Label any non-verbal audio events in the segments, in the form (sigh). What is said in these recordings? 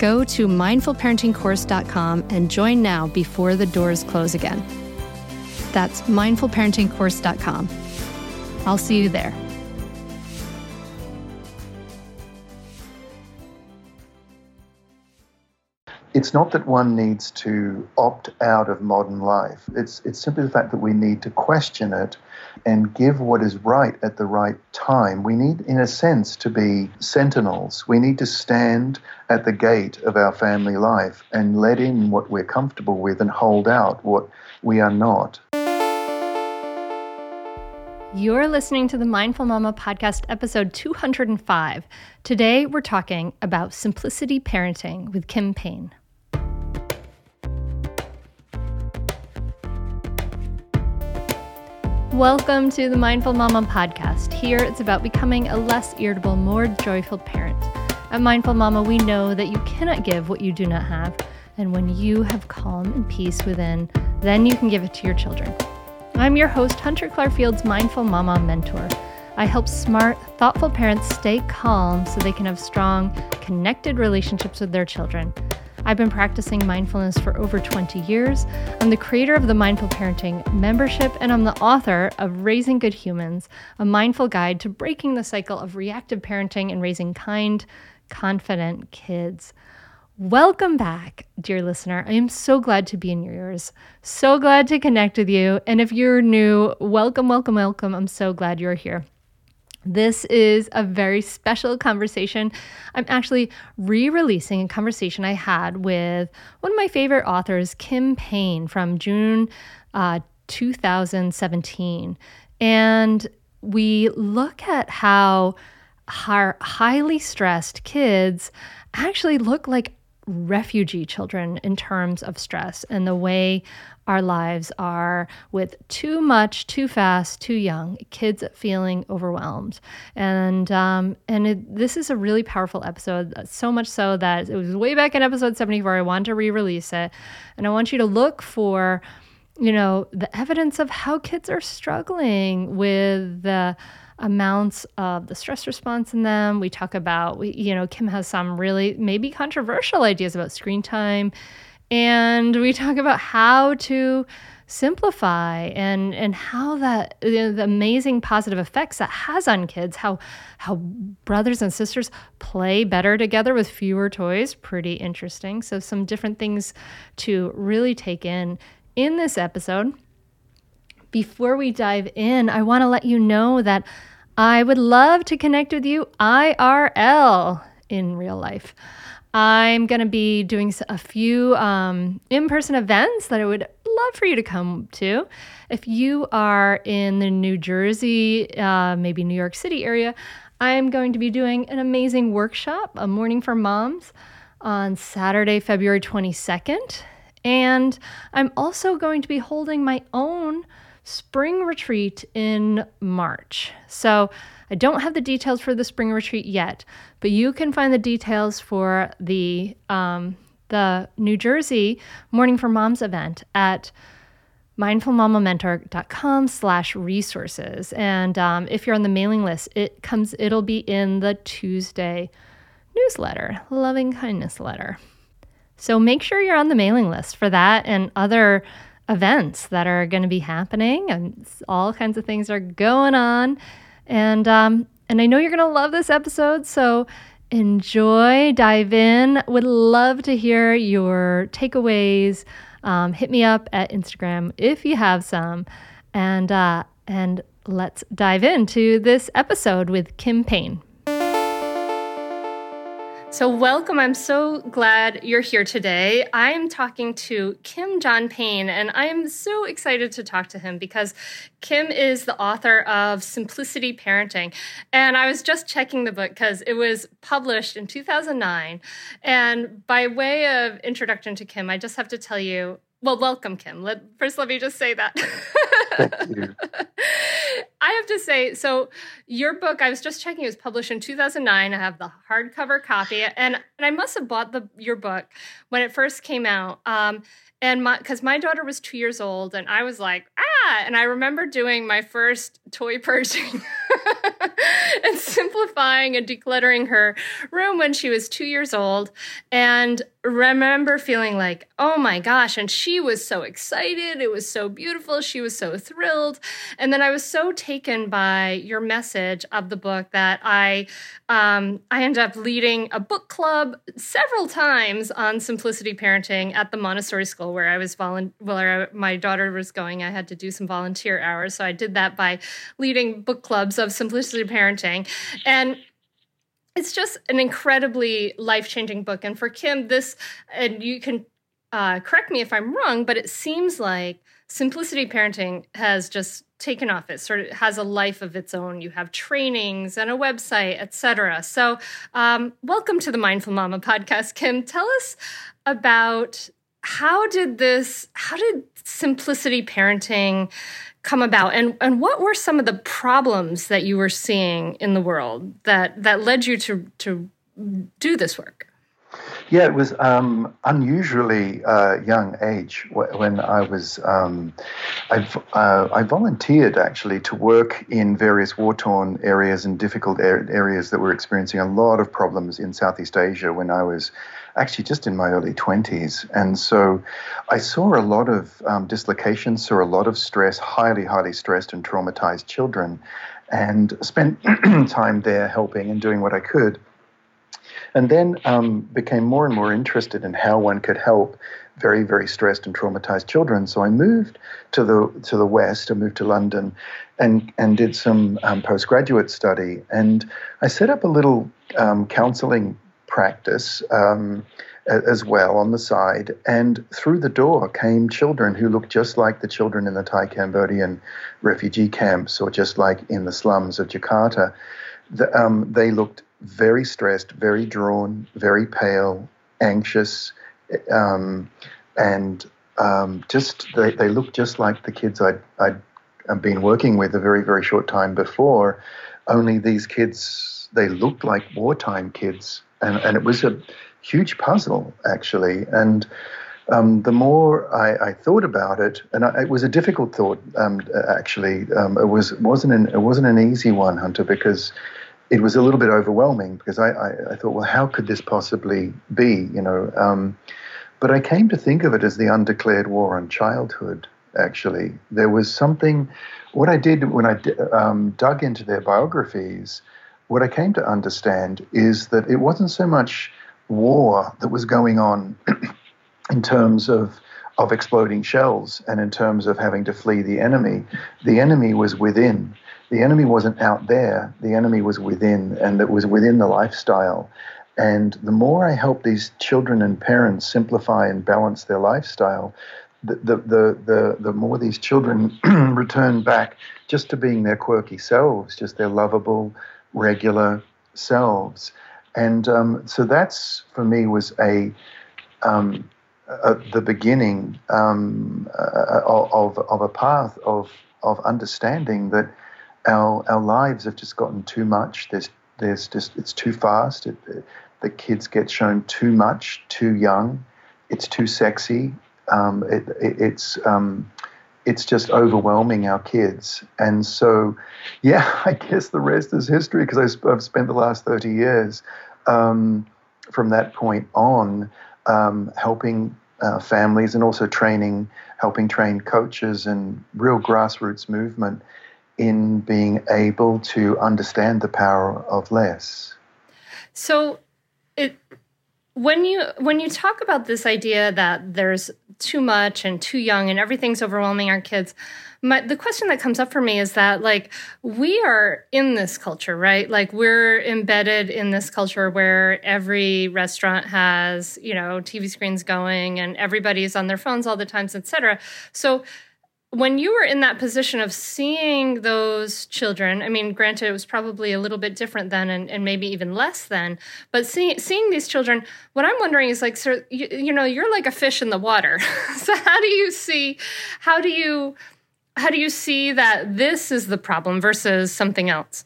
Go to mindfulparentingcourse.com and join now before the doors close again. That's mindfulparentingcourse.com. I'll see you there. It's not that one needs to opt out of modern life. It's, it's simply the fact that we need to question it and give what is right at the right time. We need, in a sense, to be sentinels. We need to stand at the gate of our family life and let in what we're comfortable with and hold out what we are not. You're listening to the Mindful Mama podcast, episode 205. Today, we're talking about simplicity parenting with Kim Payne. Welcome to the Mindful Mama podcast. Here it's about becoming a less irritable, more joyful parent. At Mindful Mama, we know that you cannot give what you do not have. And when you have calm and peace within, then you can give it to your children. I'm your host, Hunter Clarke-Fields Mindful Mama mentor. I help smart, thoughtful parents stay calm so they can have strong, connected relationships with their children. I've been practicing mindfulness for over 20 years. I'm the creator of the Mindful Parenting membership, and I'm the author of Raising Good Humans, a mindful guide to breaking the cycle of reactive parenting and raising kind, confident kids. Welcome back, dear listener. I am so glad to be in your ears. So glad to connect with you. And if you're new, welcome, welcome, welcome. I'm so glad you're here. This is a very special conversation. I'm actually re releasing a conversation I had with one of my favorite authors, Kim Payne, from June uh, 2017. And we look at how highly stressed kids actually look like refugee children in terms of stress and the way our lives are with too much, too fast, too young, kids feeling overwhelmed. And um, and it, this is a really powerful episode, so much so that it was way back in episode 74. I want to re-release it, and I want you to look for, you know, the evidence of how kids are struggling with the amounts of the stress response in them. We talk about, you know, Kim has some really maybe controversial ideas about screen time. And we talk about how to simplify and and how that you know, the amazing positive effects that has on kids how how brothers and sisters play better together with fewer toys pretty interesting so some different things to really take in in this episode before we dive in i want to let you know that I would love to connect with you IRL in real life. I'm going to be doing a few um, in person events that I would love for you to come to. If you are in the New Jersey, uh, maybe New York City area, I'm going to be doing an amazing workshop, a morning for moms. on Saturday, February 22nd. And I'm also going to be holding my own spring retreat in March. So I don't have the details for the spring retreat yet, but you can find the details for the um, the New Jersey Morning for Moms event at mindfulmamamentor.com slash resources. And um, if you're on the mailing list, it comes, it'll be in the Tuesday newsletter, loving kindness letter. So make sure you're on the mailing list for that and other events that are going to be happening and all kinds of things are going on. And, um, and I know you're to love this episode. So enjoy, dive in. Would love to hear your takeaways. Um, hit me up at Instagram if you have some, and uh, and let's dive into this episode with Kim Payne. So, welcome. I'm so glad you're here today. I'm talking to Kim John Payne, and I'm so excited to talk to him because Kim is the author of Simplicity Parenting. And I was just checking the book because it was published in 2009. And by way of introduction to Kim, I just have to tell you well, welcome, Kim. Let, first, let me just say that. Thank you. (laughs) I have to say, so your book, I was just checking, it was published in 2009. I have the hardcover copy, and, and I must have bought the your book when it first came out. Um, and my because my daughter was two years old and i was like ah and i remember doing my first toy purging (laughs) and simplifying and decluttering her room when she was two years old and remember feeling like oh my gosh and she was so excited it was so beautiful she was so thrilled. And then i was so taken by your message of the book that i um, i ended up leading a book club several times on simplicity parenting at the montessori school where I was volunteer, where my daughter was going. I had to do some volunteer hours, so I did that by leading book clubs of simplicity parenting, and it's just an incredibly life changing book. And for Kim, this and you can uh, correct me if I'm wrong, but it seems like simplicity parenting has just taken off. It sort of has a life of its own. You have trainings and a website etc so um, welcome to the mindful mama podcast kim. Tell us about how did this how did simplicity parenting come about and and what were some of the problems that you were seeing in the world that that led you to to do this work yeah, it was um, unusually uh, young age when I was. Um, uh, I volunteered actually to work in various war-torn areas and difficult areas that were experiencing a lot of problems in Southeast Asia when I was actually just in my early 20s. And so I saw a lot of um, dislocations, saw a lot of stress, highly, highly stressed and traumatized children, and spent (clears throat) time there helping and doing what I could. And then um, became more and more interested in how one could help very, very stressed and traumatized children. So I moved to the to the west. I moved to London, and and did some um, postgraduate study. And I set up a little um, counseling practice um, as well on the side. And through the door came children who looked just like the children in the Thai Cambodian refugee camps or just like in the slums of Jakarta. The, um, they looked very stressed, very drawn, very pale, anxious, um, and um, just they, they looked just like the kids I'd, I'd been working with a very, very short time before. Only these kids, they looked like wartime kids and, and it was a huge puzzle actually. And um, the more I, I, thought about it, and I, it was a difficult thought um, actually. Um, it was wasn't an, it wasn't an easy one, Hunter, because it was a little bit overwhelming. Because I, I, I thought, well, how could this possibly be? You know, um, but I came to think of it as the undeclared war on childhood. Actually, there was something. What I did when I um, dug into their biographies what I came to understand is that it wasn't so much war that was going on (clears throat) in terms of of exploding shells and in terms of having to flee the enemy. The enemy was within. The enemy wasn't out there. The enemy was within, and it was within the lifestyle. And the more I help these children and parents simplify and balance their lifestyle, the, the, the, the, the more these children (clears throat) return back just to being their quirky selves, just their lovable, regular selves. And um, so that's for me was a, um, a the beginning um, uh, of of a path of of understanding that our our lives have just gotten too much. There's there's just it's too fast. It, it, the kids get shown too much too young. It's too sexy. Um, it, it's um, it's just overwhelming our kids. And so, yeah, (laughs) I guess the rest is history because I've spent the last 30 years um, from that point on um, helping uh, families and also training, helping train coaches and real grassroots movement in being able to understand the power of less. So, it when you when you talk about this idea that there's too much and too young and everything's overwhelming our kids my, the question that comes up for me is that like we are in this culture right? Like we're embedded in this culture where every restaurant has you know tv screens going and everybody's on their phones all the times etc so when you were in that position of seeing those children, I mean, granted, it was probably a little bit different then and, and maybe even less then, but seeing, seeing these children, what I'm wondering is like, sir, you, you know, you're like a fish in the water. (laughs) so how do you see, how do you, how do you see that this is the problem versus something else?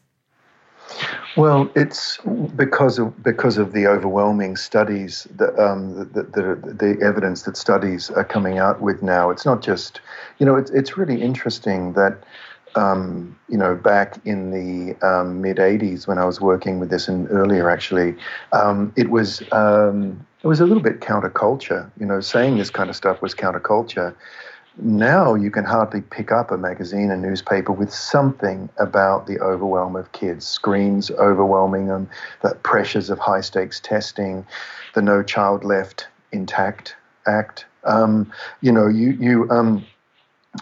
Well, it's because of because of the overwhelming studies, that, um, the, the, the, evidence that studies are coming out with now. It's not just, you know, it's it's really interesting that, um, you know, back in the um, mid '80s when I was working with this, and earlier actually, um, it was um, it was a little bit counterculture. You know, saying this kind of stuff was counterculture now you can hardly pick up a magazine, a newspaper with something about the overwhelm of kids. Screens overwhelming them, the pressures of high stakes testing, the No Child Left Intact Act. Um, you know, you you um,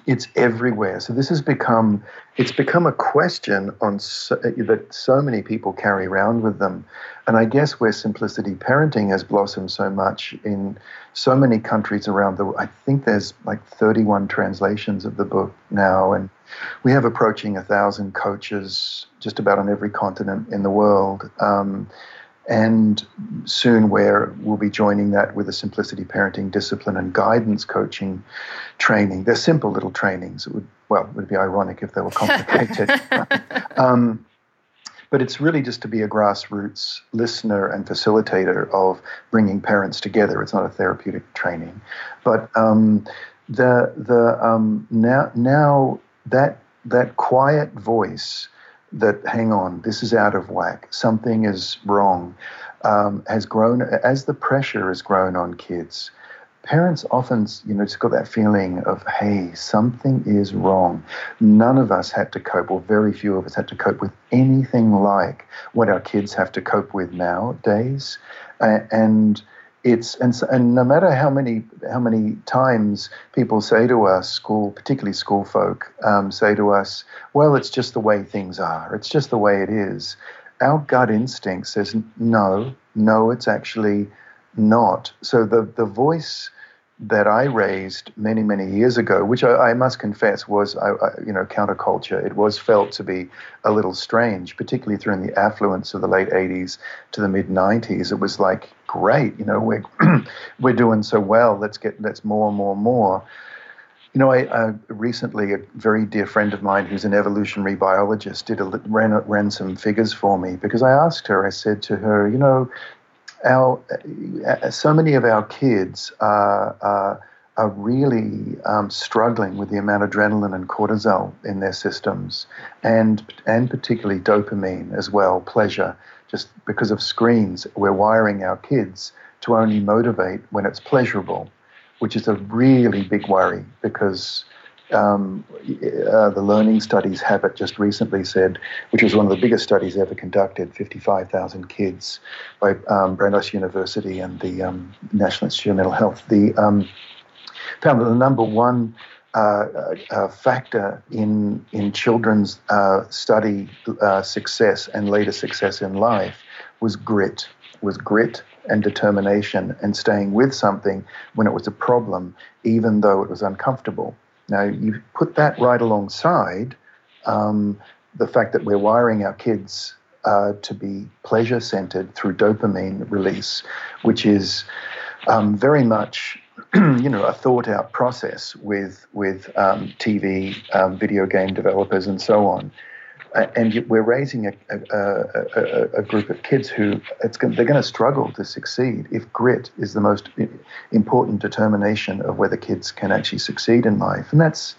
it's everywhere. So this has become it's become a question on so, that so many people carry around with them, and I guess where simplicity parenting has blossomed so much in so many countries around the world. I think there's like 31 translations of the book now, and we have approaching a thousand coaches just about on every continent in the world. Um, and soon where we'll be joining that with a simplicity parenting discipline and guidance coaching training. They're simple little trainings. It would well, it would be ironic if they were complicated. (laughs) um, but it's really just to be a grassroots listener and facilitator of bringing parents together. It's not a therapeutic training, but um, the the um, now now that that quiet voice that hang on, this is out of whack, something is wrong, um, has grown as the pressure has grown on kids parents often, you know, just got that feeling of, hey, something is wrong. None of us had to cope, or very few of us had to cope with anything like what our kids have to cope with nowadays. And it's and, and no matter how many how many times people say to us, school, particularly school folk, um, say to us, well, it's just the way things are. It's just the way it is. Our gut instinct says, no, no, it's actually not. So the, the voice that I raised many, many years ago, which I, I must confess was, I, I, you know, counterculture. It was felt to be a little strange, particularly through the affluence of the late 80s to the mid 90s. It was like, great, you know, we're, (clears throat) we're doing so well. Let's get, let's more, and more, and more. You know, I, recently a very dear friend of mine who's an evolutionary biologist did a, ran, ran some figures for me because I asked her. I said to her, you know, our uh, so many of our kids are, are, are really um, struggling with the amount of adrenaline and cortisol in their systems, and and particularly dopamine as well, pleasure. Just because of screens, we're wiring our kids to only motivate when it's pleasurable, which is a really big worry because um, uh, the learning studies have it just recently said, which was one of the biggest studies ever conducted, 55,000 kids by um, Brandeis University and the um, National Institute of Mental Health. The um, found that the number one uh, uh, uh, factor in in children's uh, study uh, success and later success in life was grit, was grit and determination and staying with something when it was a problem, even though it was uncomfortable. Now, you put that right alongside um, the fact that we're wiring our kids uh, to be pleasure centered through dopamine release, which is um, very much (clears throat) you know a thought out process with with um, TV, um, video game developers, and so on. Uh, and we're raising a, a, a, a, group of kids who they're going to struggle to succeed if grit is the most important determination of whether kids can actually succeed in life. And that's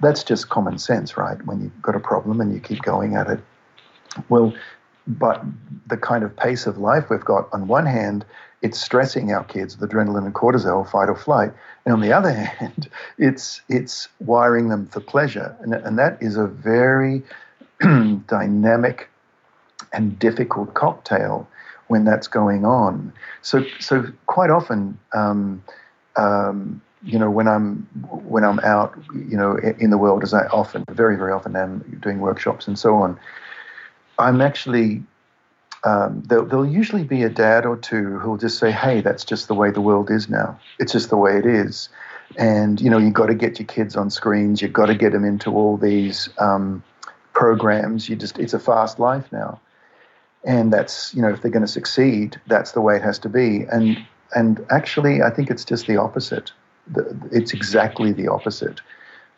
that's just common sense, right? When you've got a problem and you keep going at it. Well, but the kind of pace of life we've got, on one hand, it's stressing our kids with adrenaline and cortisol, fight or flight, and on the (laughs) other hand, it's it's wiring them for pleasure, and, and that is a very (clears throat) dynamic and difficult cocktail when that's going on. So so quite often. Um, um, you know, when I'm when I'm out, you know, in the world, as I often, very very often am doing workshops and so on, I'm actually um, there'll, there'll, usually be a dad or two who'll just say, "Hey, that's just the way the world is now. It's just the way it is." And you know, you've got to get your kids on screens. You've got to get them into all these um, programs. You just, it's a fast life now, and that's you know, if they're going to succeed, that's the way it has to be. And and actually, I think it's just the opposite it's exactly the opposite.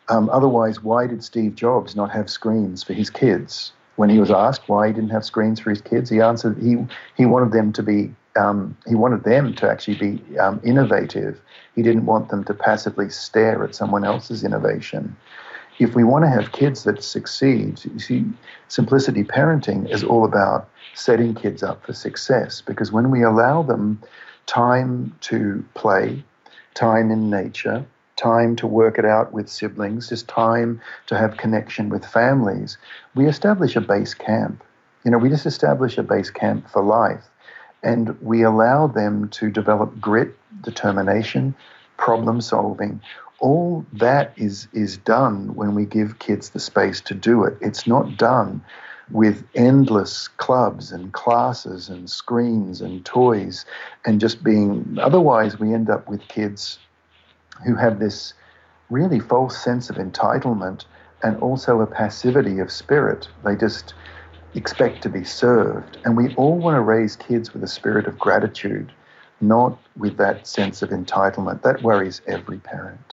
Um, otherwise, why did Steve Jobs not have screens for his kids? When he was asked why he didn't have screens for his kids, he answered he he wanted them to be um, he wanted them to actually be um, innovative. He didn't want them to passively stare at someone else's innovation. If we want to have kids that succeed, you see, simplicity parenting is all about setting kids up for success because when we allow them time to play, time in nature, time to work it out with siblings, just time to have connection with families, we establish a base camp. You know, we just establish a base camp for life. And we allow them to develop grit, determination, problem solving. All that is, is done when we give kids the space to do it. It's not done with endless clubs and classes and screens and toys and just being otherwise we end up with kids who have this really false sense of entitlement and also a passivity of spirit. They just expect to be served. And we all want to raise kids with a spirit of gratitude not with that sense of entitlement. That worries every parent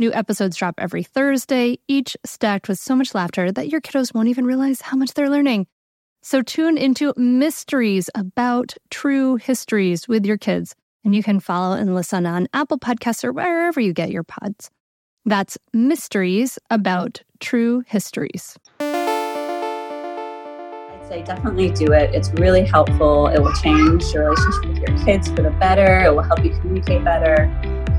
New episodes drop every Thursday, each stacked with so much laughter that your kiddos won't even realize how much they're learning. So tune into mysteries about true histories with your kids and you can follow and listen on Apple Podcasts or wherever you get your pods. That's Mysteries About True Histories. I'd say definitely do it. It's really helpful. It will change your relationship with your kids for the better. It will help you communicate better.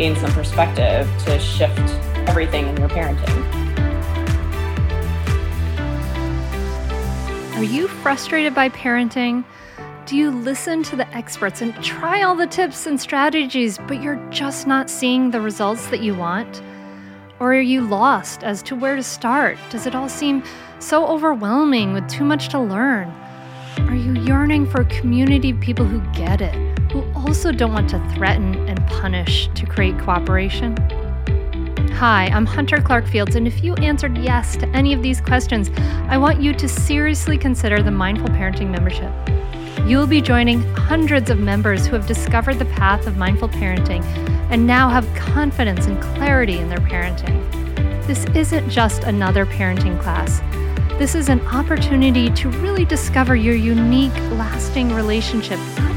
gain some perspective to shift everything in your parenting. Are you frustrated by parenting? Do you listen to the experts and try all the tips and strategies, but you're just not seeing the results that you want? Or are you lost as to where to start? Does it all seem so overwhelming with too much to learn? Are you yearning for a community of people who get it, who also don't want to threaten and punish to create cooperation? Hi, I'm Hunter Clarke-Fields, and if you answered yes to any of these questions, I want you to seriously consider the Mindful Parenting membership. You'll be joining hundreds of members who have discovered the path of mindful parenting and now have confidence and clarity in their parenting. This isn't just another parenting class. This is an opportunity to really discover your unique, lasting relationship, not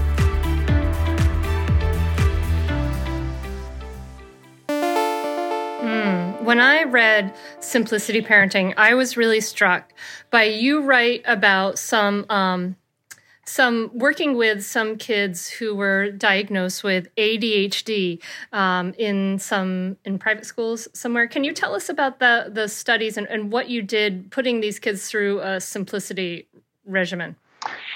read Simplicity Parenting, I was really struck by you write about some um, some working with some kids who were diagnosed with ADHD um, in some in private schools somewhere. Can you tell us about the the studies and, and what you did putting these kids through a simplicity regimen?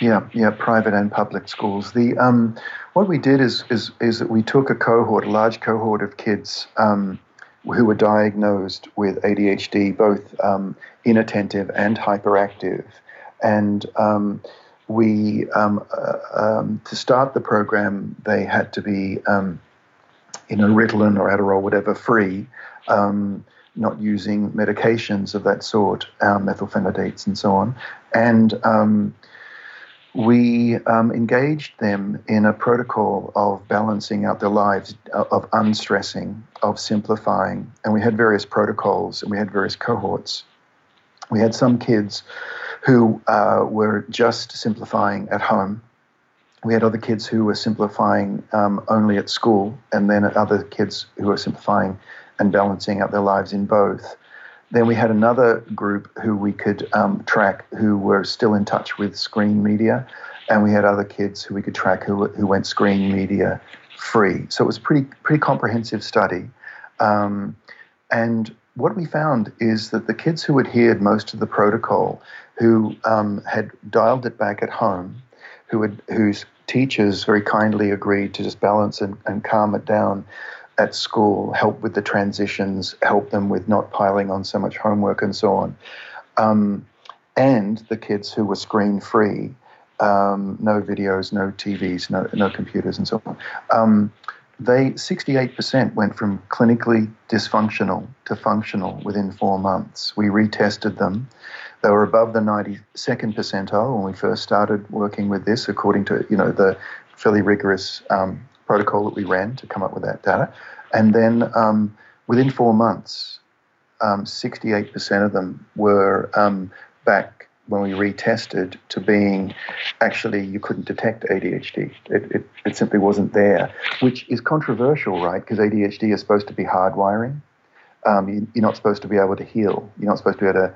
Yeah, yeah, private and public schools. The um, what we did is is is that we took a cohort, a large cohort of kids um, who were diagnosed with ADHD, both um, inattentive and hyperactive, and um, we um, uh, um, to start the program they had to be you know Ritalin or Adderall, whatever, free. not using medications of that sort, methylphenidates and so on, and we um, engaged them in a protocol of balancing out their lives, uh, of unstressing, of simplifying. And we had various protocols and we had various cohorts. We had some kids who uh, were just simplifying at home. We had other kids who were simplifying um, only at school, and then other kids who were simplifying and balancing out their lives in both. Then we had another group who we could um, track who were still in touch with screen media, and we had other kids who we could track who, who went screen media free. So it was a pretty pretty comprehensive study. Um, and what we found is that the kids who adhered most to the protocol, who um, had dialed it back at home, who had, whose teachers very kindly agreed to just balance and, and calm it down, at school, help with the transitions, help them with not piling on so much homework and so on. Um, and the kids who were screen free, um, no videos, no TVs, no, no computers, and so on. Um, they 68% went from clinically dysfunctional to functional within four months. We retested them. They were above the 92nd percentile when we first started working with this, according to you know the fairly rigorous um, protocol that we ran to come up with that data. And then um, within four months, 68% um, of them were um, back when we retested to being actually you couldn't detect ADHD. It, it, it simply wasn't there, which is controversial, right? Because ADHD is supposed to be hardwiring. Um, you, are not supposed to be able to heal. You're not supposed to be able to,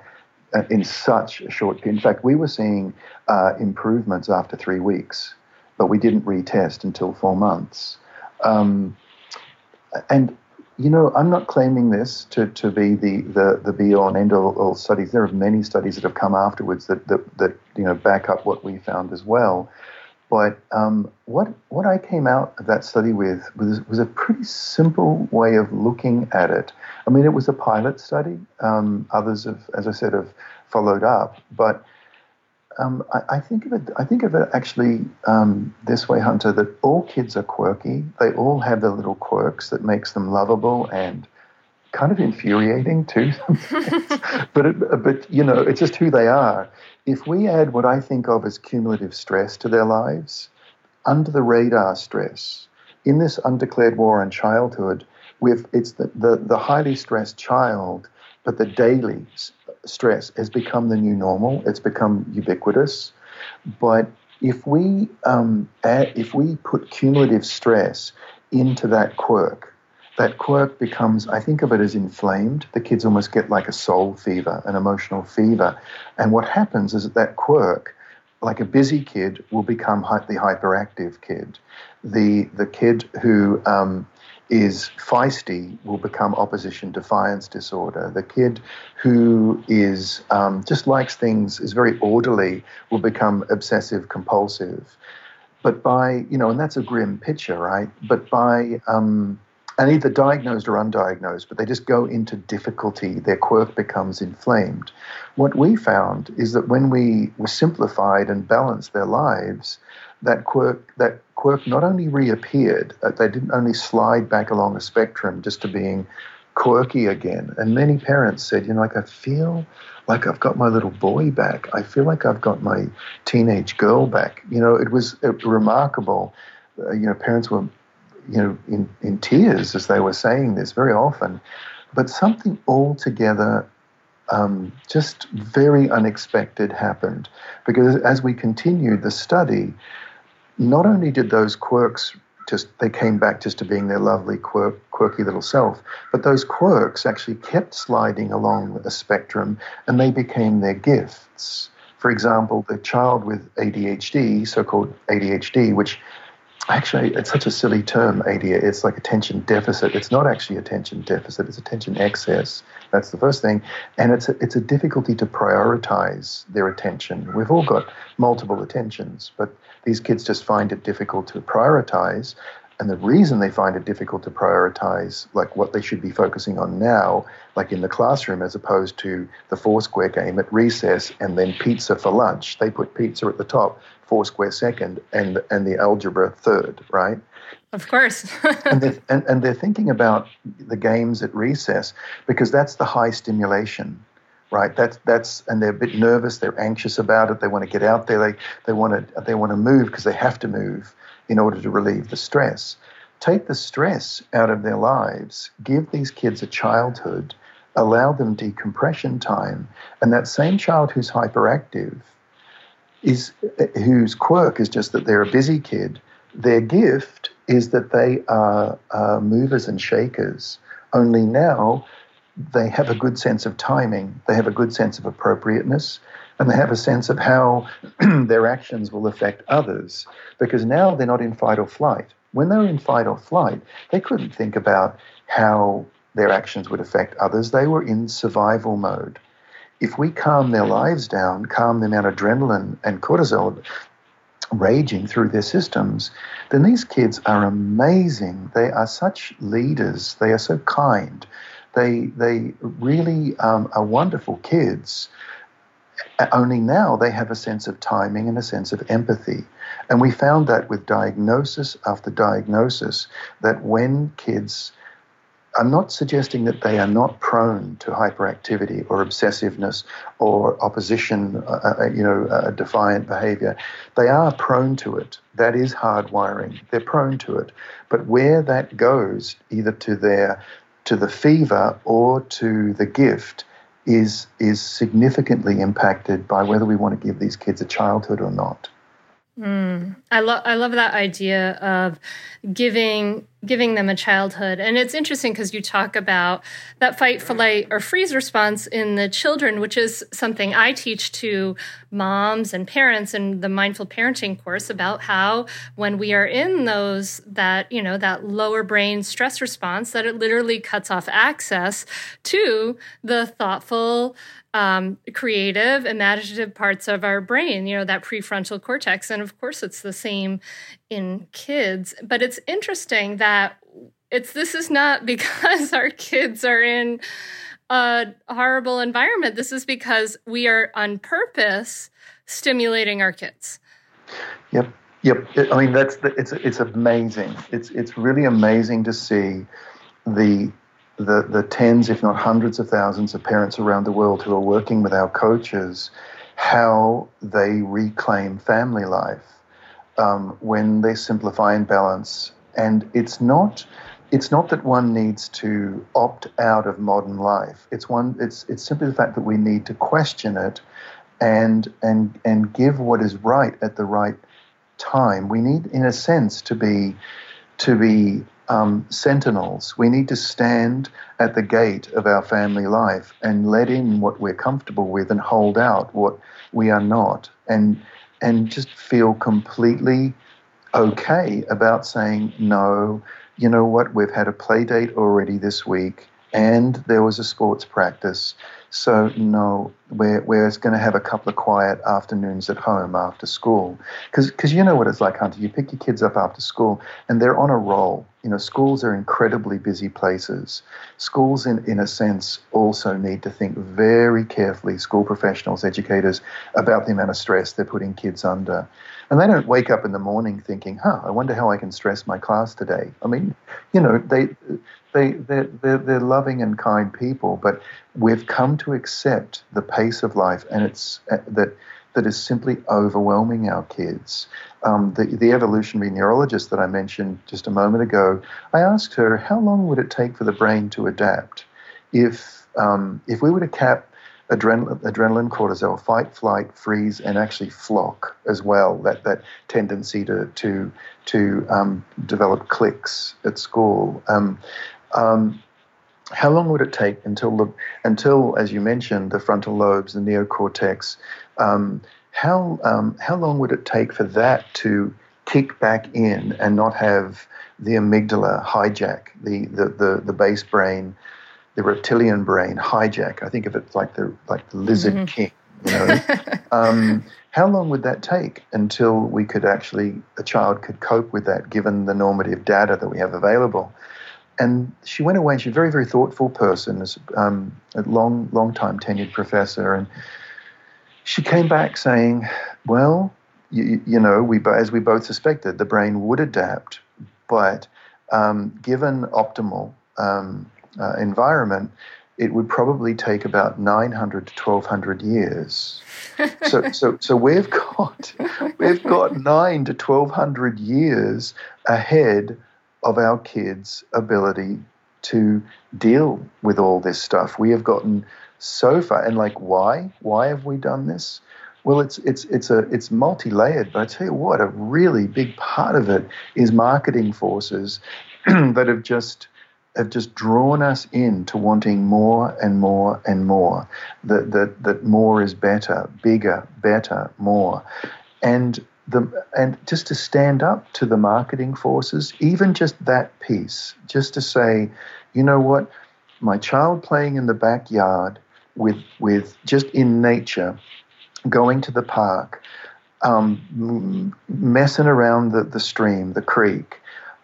uh, in such a short period. In fact, we were seeing uh, improvements after three weeks, but we didn't retest until four months. Um, and you know, I'm not claiming this to, to be the, the, the be all and end all, all studies. There are many studies that have come afterwards that, that, that you know back up what we found as well. But um, what what I came out of that study with was, was a pretty simple way of looking at it. I mean, it was a pilot study. Um, others have, as I said, have followed up. But um, I, I, think of it. I think of it actually um, this way, Hunter. That all kids are quirky. They all have their little quirks that makes them lovable and kind of infuriating too. (laughs) (laughs) but it, but you know, it's just who they are. If we add what I think of as cumulative stress to their lives, under the radar stress, in this undeclared war on childhood, with it's the, the, the highly stressed child, but the daily stress has become the new normal. It's become ubiquitous. But if we um, add, if we put cumulative stress into that quirk, that quirk becomes, I think of it as inflamed. The kids almost get like a soul fever, an emotional fever. And what happens is that that quirk, like a busy kid, will become the hyperactive kid. The, the kid who um, is feisty will become opposition defiance disorder. The kid who is um, just likes things, is very orderly, will become obsessive compulsive. But by, you know, and that's a grim picture, right? But by, um, and either diagnosed or undiagnosed, but they just go into difficulty, their quirk becomes inflamed. What we found is that when we were simplified and balanced their lives, that quirk that quirk not only reappeared, uh, they didn't only slide back along a spectrum just to being quirky again. And many parents said, you know, like I feel like I've got my little boy back. I feel like I've got my teenage girl back. You know, it was remarkable. Uh, you know, parents were, you know, in, in tears as they were saying this very often. But something altogether um, just very unexpected happened because as we continued the study, not only did those quirks just they came back just to being their lovely quirk, quirky little self but those quirks actually kept sliding along a spectrum and they became their gifts. For example the child with adhd so-called adhd which actually it's such a silly term ADHD. it's like attention deficit. It's not actually attention deficit. It's attention excess. That's the first thing. And it's a, it's a difficulty to prioritize their attention. We've all got multiple attentions but these kids just find it difficult to prioritize and the reason they find it difficult to prioritize, like what they should be focusing on now, like in the classroom, as opposed to the four square game at recess and then pizza for lunch, they put pizza at the top, four square second, and and the algebra third, right? Of course. and, they're, (laughs) and, and they're thinking about the games at recess because that's the high stimulation right? That's that's and they're a bit nervous. They're anxious about it. They want to get out there. They they want to they want to move because they have to move in order to relieve the stress. Take the stress out of their lives. Give these kids a childhood. Allow them decompression time. And that same child who's hyperactive is whose quirk is just that they're a busy kid. Their gift is that they are, are movers and shakers. Only now they have a good sense of timing, they have a good sense of appropriateness, and they have a sense of how (clears throat) their actions will affect others. Because now they're not in fight or flight. When they were in fight or flight, they couldn't think about how their actions would affect others. They were in survival mode if we calm their lives down, calm the amount of adrenaline and cortisol, raging through their systems, then these kids are amazing. They are such leaders. They are so kind. They they really um, are wonderful kids. Only now they have a sense of timing and a sense of empathy. And we found that with diagnosis after diagnosis, that when kids I'm not suggesting that they are not prone to hyperactivity or obsessiveness or opposition, uh, uh, you know, uh, defiant behavior. They are prone to it. That is hardwiring. They're prone to it. But where that goes, either to their to the fever or to the gift, is is significantly impacted by whether we want to give these kids a childhood or not. Mm, I love I love that idea of giving giving them a childhood, and it's interesting because you talk about that fight, flight, or freeze response in the children, which is something I teach to moms and parents in the mindful parenting course about how when we are in those that you know that lower brain stress response, that it literally cuts off access to the thoughtful um, creative, imaginative parts of our brain, you know, that prefrontal cortex. And of course, it's the same in kids. But it's interesting that it's this is not (laughs) because our kids are in a horrible environment. This is because we are on purpose stimulating our kids. Yep. Yep. I mean, that's the, it's it's amazing. It's it's really amazing to see the the, the tens, if not hundreds of thousands of parents around the world who are working with our coaches, how they reclaim family life um, when they simplify and balance. And it's not it's not that one needs to opt out of modern life. It's one it's it's simply the fact that we need to question it and and and give what is right at the right time. We need in a sense to be to be um, sentinels. We need to stand at the gate of our family life and let in what we're comfortable with and hold out what we are not, and and just feel completely okay about saying no. You know what? We've had a play date already this week, and there was a sports practice. So no, we're we're going to have a couple of quiet afternoons at home after school, because you know what it's like, Hunter. You pick your kids up after school, and they're on a roll. You know, schools are incredibly busy places. Schools, in in a sense, also need to think very carefully. School professionals, educators, about the amount of stress they're putting kids under. And they don't wake up in the morning thinking, huh, I wonder how I can stress my class today. I mean, you know, they, they, they're, they're, they're loving and kind people, but we've come to accept the pace of life and it's uh, that, that is simply overwhelming our kids. Um, the, the evolutionary neurologist that I mentioned just a moment ago, I asked her, how long would it take for the brain to adapt? If, um, if we were to cap adrenaline, adrenaline, cortisol, fight, flight, freeze, and actually flock as well. That that tendency to to to um, develop cliques at school. Um, um, how long would it take until the until, as you mentioned, the frontal lobes, the neocortex? Um, how um, how long would it take for that to kick back in and not have the amygdala hijack the the the, the base brain? the reptilian brain hijack. I think of it like the like the lizard mm-hmm. king. You know, (laughs) um, how long would that take until we could actually a child could cope with that, given the normative data that we have available? And she went away. And she's a very very thoughtful person, um, a long long time tenured professor, and she came back saying, "Well, you, you know, we as we both suspected, the brain would adapt, but um, given optimal um, uh, environment, it would probably take about 900 to 1200 years. so, (laughs) so, so we've got we've got nine to 1200 years ahead of our kids' ability to deal with all this stuff. We have gotten so far, and like, why? Why have we done this? Well, it's it's it's a it's multi-layered, but I tell you what, a really big part of it is marketing forces (clears throat) that have just have just drawn us into wanting more and more and more. That that that more is better, bigger, better, more, and the and just to stand up to the marketing forces, even just that piece, just to say, you know what, my child playing in the backyard with with just in nature, going to the park. um, messing around the, the stream, the creek,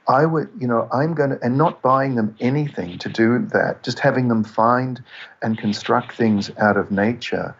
I would, you know, I'm going to, and not buying them anything to do that, just having them find and construct things out of nature.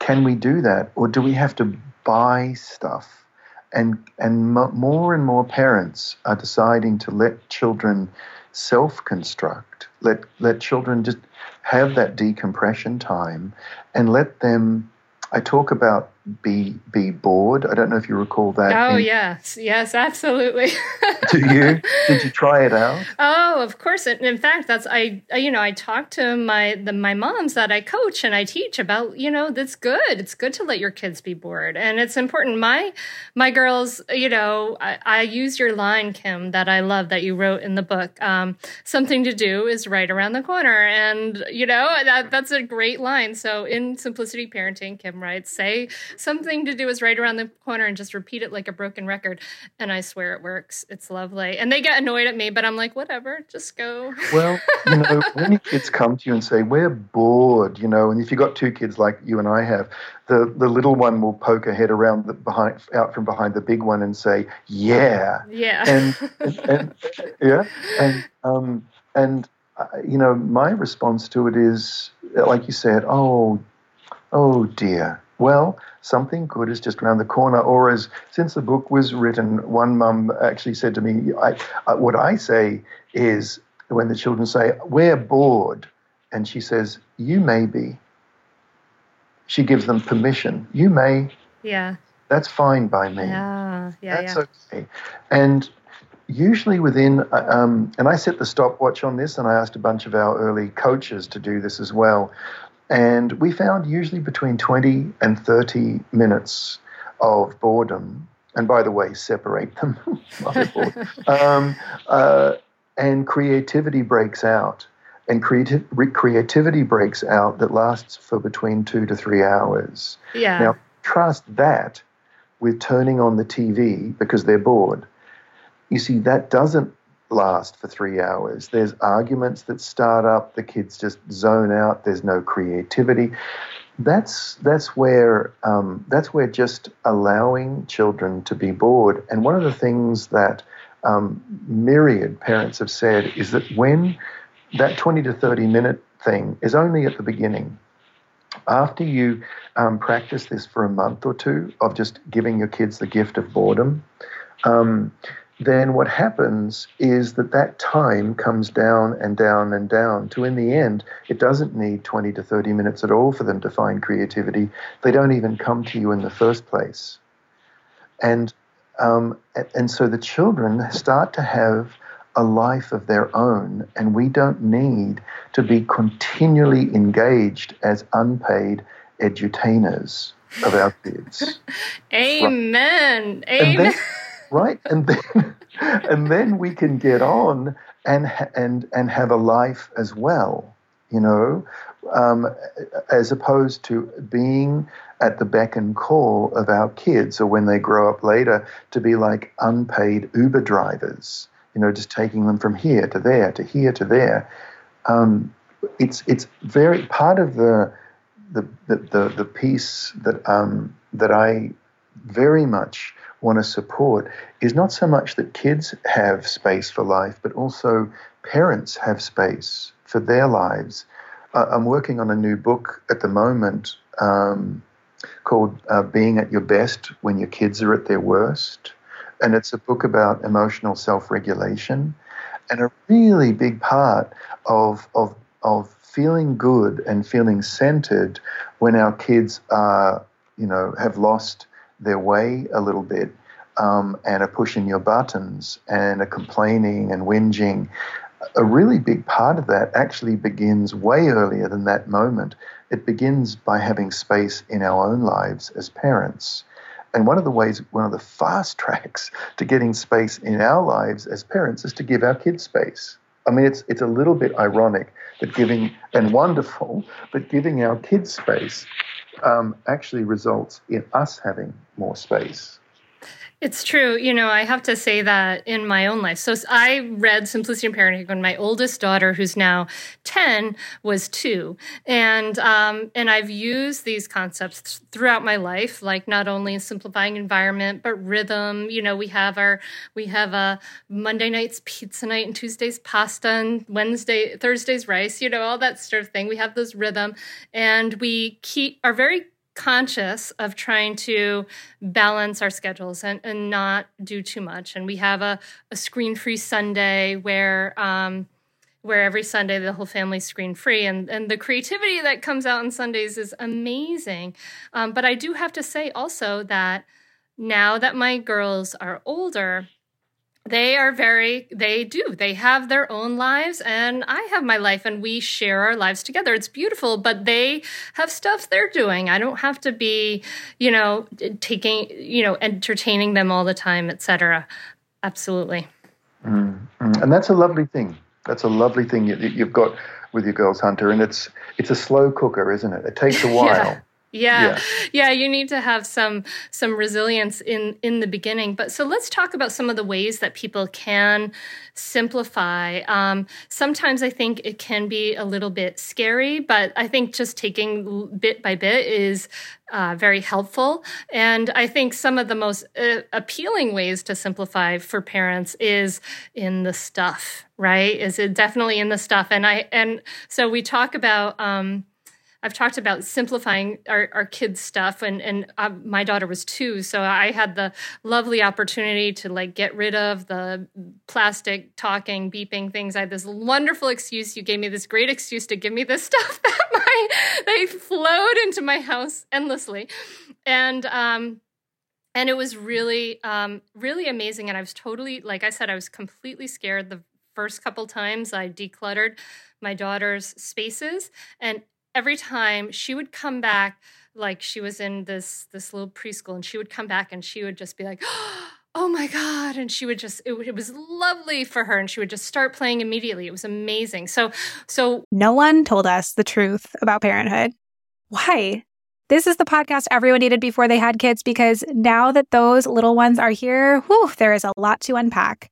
Can we do that? Or do we have to buy stuff? And, and more and more parents are deciding to let children self construct, let, let children just have that decompression time and let them I talk about be be bored. I don't know if you recall that. Oh in, yes, yes, absolutely. (laughs) do you? Did you try it out? Oh, of course. In fact, that's I. You know, I talk to my the my moms that I coach and I teach about. You know, that's good. It's good to let your kids be bored, and it's important. My my girls. You know, I, I use your line, Kim, that I love that you wrote in the book. Um, Something to do is right around the corner, and you know that that's a great line. So in Simplicity Parenting, Kim writes, say something to do is right around the corner and just repeat it like a broken record. And I swear it works. It's lovely. And they get annoyed at me, but I'm like, whatever, just go. Well, you know, (laughs) when your kids come to you and say, we're bored, you know, and if you've got two kids like you and I have, the, the little one will poke her head around the behind out from behind the big one and say, yeah. Yeah. And, and, (laughs) and yeah. And, um, and, uh, you know, my response to it is, like you said, oh, oh dear. Well, something good is just around the corner. Or as since the book was written, one mum actually said to me, I, uh, "What I say is when the children say we're bored," and she says, "You may be." She gives them permission. You may. Yeah. That's fine by me. Yeah. Yeah. That's yeah. okay. And usually within, uh, um, and I set the stopwatch on this, and I asked a bunch of our early coaches to do this as well. And we found usually between 20 and 30 minutes of boredom. And by the way, separate them. (laughs) um, uh, and creativity breaks out. And creative, creativity breaks out that lasts for between two to three hours. Yeah. Now, trust that with turning on the TV because they're bored. You see, that doesn't last for three hours. There's arguments that start up, the kids just zone out, there's no creativity. That's that's where um, that's where just allowing children to be bored. And one of the things that um, myriad parents have said is that when that 20 to 30 minute thing is only at the beginning. After you um, practice this for a month or two of just giving your kids the gift of boredom, um, then what happens is that that time comes down and down and down to in the end it doesn't need 20 to 30 minutes at all for them to find creativity they don't even come to you in the first place and um, and so the children start to have a life of their own and we don't need to be continually engaged as unpaid edutainers of our kids (laughs) amen right? amen right? And then, and then we can get on and and and have a life as well, you know, um, as opposed to being at the beck and call of our kids, or when they grow up later, to be like unpaid Uber drivers, you know, just taking them from here to there to here to there. Um, it's it's very part of the the the the, the piece that um, that I very much want to support is not so much that kids have space for life, but also parents have space for their lives. Uh, I'm working on a new book at the moment um, called uh, Being at Your Best When Your Kids Are at Their Worst. And it's a book about emotional self regulation. And a really big part of, of, of feeling good and feeling centered when our kids are, you know, have lost their way a little bit um, and are pushing your buttons and are complaining and whinging, a really big part of that actually begins way earlier than that moment. It begins by having space in our own lives as parents. And one of the ways, one of the fast (laughs) tracks to getting space in our lives as parents is to give our kids space. I mean, it's it's a little bit ironic that giving and wonderful, but giving our kids space um, actually results in us having more space. It's true. You know, I have to say that in my own life. So I read Simplicity in Parenting when my oldest daughter, who's now 10, was two. And, um, and I've used these concepts throughout my life, like not only in simplifying environment, but rhythm. You know, we have our, we have a Monday night's pizza night and Tuesday's pasta and Wednesday, Thursday's rice, you know, all that sort of thing. We have those rhythm and we keep, are very conscious of trying to balance our schedules and, and not do too much. And we have a, a screen free Sunday where um, where every Sunday the whole family's screen free. And, and the creativity that comes out on Sundays is amazing. Um, but I do have to say also that now that my girls are older, they are very they do. They have their own lives and i have my life and we share our lives together. It's beautiful but they have stuff they're doing. I don't have to be you know taking you know entertaining them all the time etc absolutely. Mm-hmm. and that's a lovely thing. That's a lovely thing you, you've got with your girls hunter and it's it's a slow cooker isn't it? It takes a (laughs) while. yeah. Yeah. yeah. yeah you need to have some some resilience in in the beginning. But so let's talk about some of the ways that people can simplify. Um, sometimes i think it can be a little bit scary but i think just taking bit by bit is uh, very helpful. And i think some of the most uh, appealing ways to simplify for parents is in the stuff right? Is it definitely in the stuff? And i and so we talk about um, I've talked about simplifying our, our kids' stuff, and and uh, my daughter was two, so I had the lovely opportunity to like get rid of the plastic talking, beeping things. I had this wonderful excuse. You gave me this great excuse to give me this (laughs) stuff that my they flowed into my house endlessly, and um, and it was really um, really amazing. And I was totally, like I said, I was completely scared the first couple times I decluttered my daughter's spaces and every time she would come back like she was in this this little preschool and she would come back and she would just be like (gasps) oh my god and she would just it, it, was lovely for her and she would just start playing immediately. It was amazing. So so no one told us the truth about parenthood. Why? This is the podcast everyone needed before they had kids because now that those little ones are here whew, there is a lot to unpack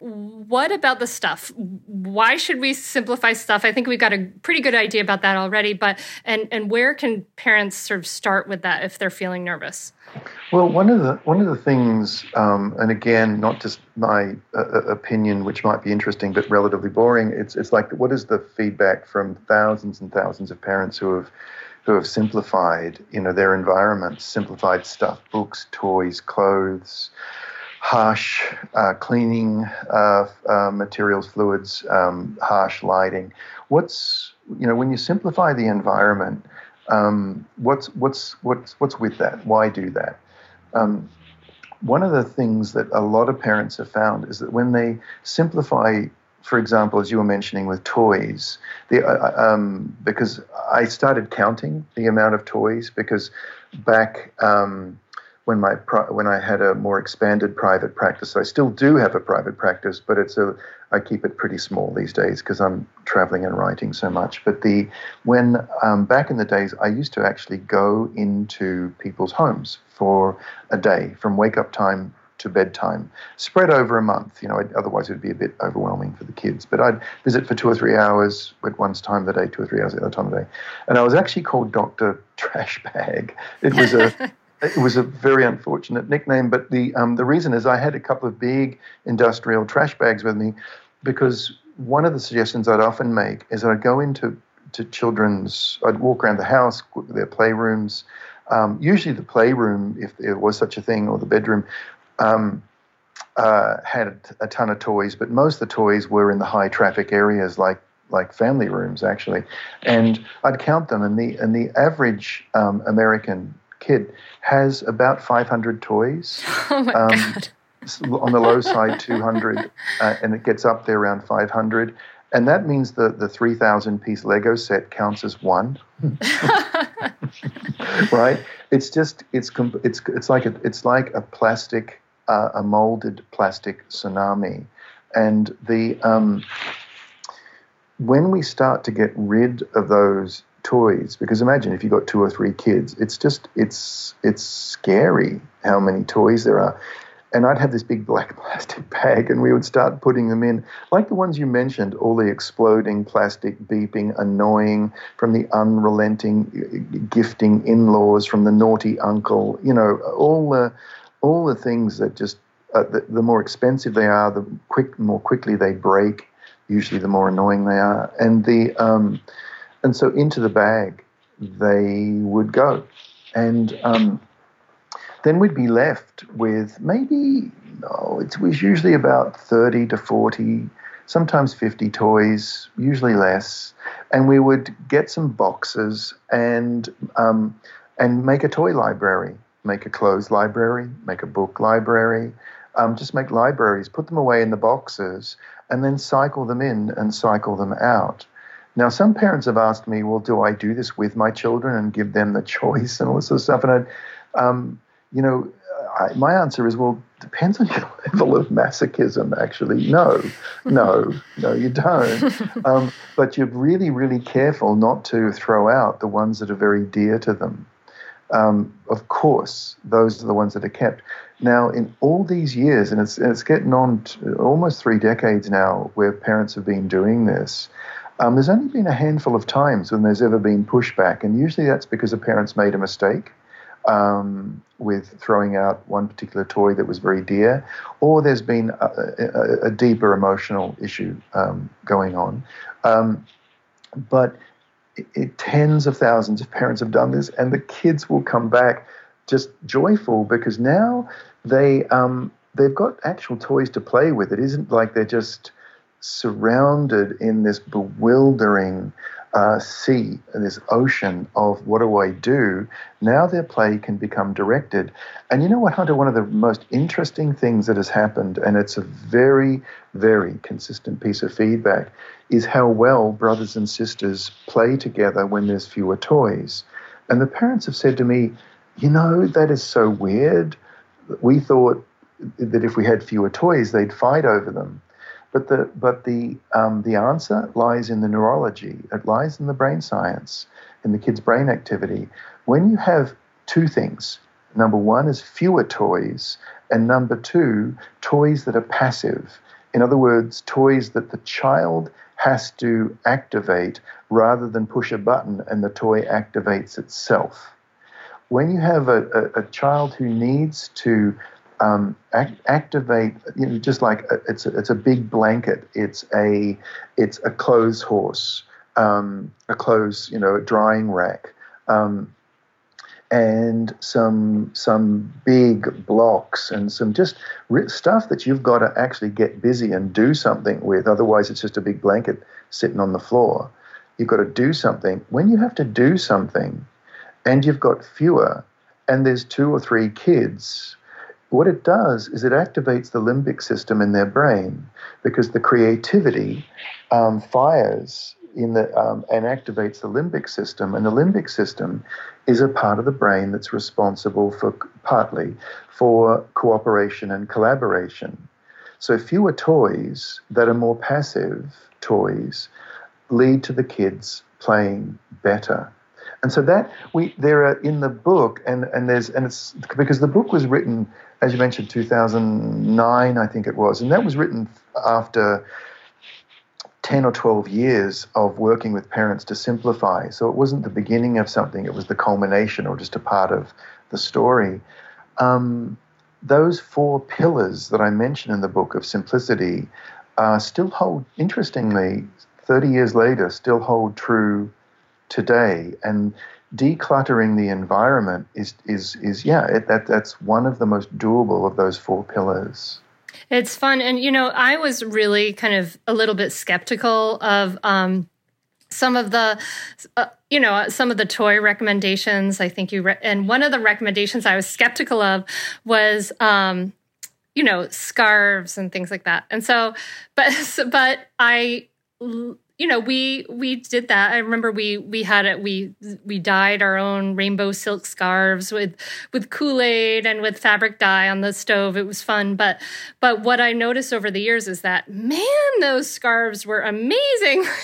what about the stuff? Why should we simplify stuff? I think we've got a pretty good idea about that already but and and where can parents sort of start with that if they're feeling nervous? Well one of the one of the things um, and again not just my uh, uh opinion which might be interesting but relatively boring it's it's like what is the feedback from thousands and thousands of parents who have who have simplified you know their environments simplified stuff books toys clothes harsh uh, cleaning uh, uh, materials, fluids, um, harsh lighting. What's you know when you simplify the environment, um, what's what's what's what's with that? Why do that? Um, one of the things that a lot of parents have found is that when they simplify for example, as you were mentioning with toys, the, uh, uh um, because I started counting the amount of toys because back um, when my when I had a more expanded private practice, I still do have a private practice, but it's a I keep it pretty small these days because I'm traveling and writing so much. But the when um, back in the days, I used to actually go into people's homes for a day from wake up time to bedtime, spread over a month. You know, otherwise it would be a bit overwhelming for the kids. But I'd visit for two or three hours at one time of the day, two or three hours at the other time of the day, and I was actually called Doctor Trash Bag. It was a (laughs) it was a very unfortunate nickname, but the um, the reason is I had a couple of big industrial trash bags with me because one of the suggestions I'd often make is that I'd go into to children's, I'd walk around the house, their playrooms, um, usually the playroom, if there was such a thing, or the bedroom, um, uh, had a ton of toys, but most of the toys were in the high traffic areas like like family rooms actually, and I'd count them, and the and the average um, American kid has about 500 toys. (laughs) Oh my um, god! On the low side, (laughs) 200, uh, and it gets up there around 500. And that means the, the 3,000 piece Lego set counts as one. (laughs) right? It's just, it's, it's, it's, like, a, it's like a plastic uh, a molded plastic tsunami. And the um, when we start to get rid of those toys, because imagine if you've got two or three kids, it's just it's it's scary how many toys there are. And I'd have this big black (laughs) plastic bag, and we would start putting them in, like the ones you mentioned, all the exploding plastic, beeping, annoying, from the unrelenting gifting in laws, from the naughty uncle, you know, all the all the things that just uh, the, the, more expensive they are, the quick more quickly they break. Usually, the more annoying they are, and the um, and so into the bag they would go, and um, then we'd be left with maybe oh, it was usually about thirty to forty, sometimes fifty toys, usually less, and we would get some boxes and um, and make a toy library. Make a clothes library, make a book library, um, just make libraries, put them away in the boxes, and then cycle them in and cycle them out. Now, some parents have asked me, well, do I do this with my children and give them the (laughs) choice and all this sort of stuff? And I, um, you know, I, my answer is, well, depends on (laughs) your level of masochism, actually. No, no, no, you don't. (laughs) Um, but you're really, really careful not to throw out the ones that are very dear to them um, of course, those are the ones that are kept. Now, in all these years, and it's, it's getting on almost three decades now where parents have been doing this, um, there's only been a handful of times when there's ever been pushback, and usually that's because the parents made a mistake um, with throwing out one particular toy that was very dear, or there's been a, a, a deeper emotional issue um, going on. Um, but it, tens of thousands of parents have done this, and the kids will come back just joyful because now they um, they've got actual toys to play with. It isn't like they're just surrounded in this bewildering uh, sea, this ocean of what do I do? Now their play can become directed. And you know what, Hunter? One of the most interesting things that has happened, and it's a very, very consistent piece of feedback, is how well brothers and sisters play together when there's fewer toys. And the parents have said to me, you know, that is so weird. We thought that if we had fewer toys, they'd fight over them. But the but the um, the answer lies in the neurology. It lies in the brain science, in the kid's brain activity. When you have two things, number one is fewer toys, and number two, toys that are passive. In other words, toys that the child has to activate rather than push a button and the toy activates itself. When you have a, a, a child who needs to um, act, activate, you know, just like a, it's a, it's a big blanket. It's a it's a clothes horse, um, a clothes you know a drying rack. Um, and some some big blocks and some just stuff that you've got to actually get busy and do something with. Otherwise, it's just a big blanket sitting on the floor. You've got to do something. When you have to do something, and you've got fewer, and there's two or three kids, what it does is it activates the limbic system in their brain because the creativity um, fires in the um, and activates the limbic system, and the limbic system is a part of the brain that's responsible for partly for cooperation and collaboration. So fewer toys that are more passive toys lead to the kids playing better. And so that we there are in the book and and there's and it's because the book was written as you mentioned 2009 I think it was and that was written after 10 or 12 years of working with parents to simplify. So it wasn't the beginning of something, it was the culmination or just a part of the story. Um, those four pillars that I mention in the book of simplicity uh, still hold, interestingly, 30 years later, still hold true today. And decluttering the environment is, is, is yeah, it, that, that's one of the most doable of those four pillars. It's fun. And, you know, I was really kind of a little bit skeptical of um, some of the, uh, you know, some of the toy recommendations. I think you, re- and one of the recommendations I was skeptical of was, um, you know, scarves and things like that. And so, but, (laughs) but I, you know we we did that. I remember we we had it we we dyed our own rainbow silk scarves with with kool-aid and with fabric dye on the stove. It was fun. But but what i noticed over the years is that man those scarves were amazing. (laughs)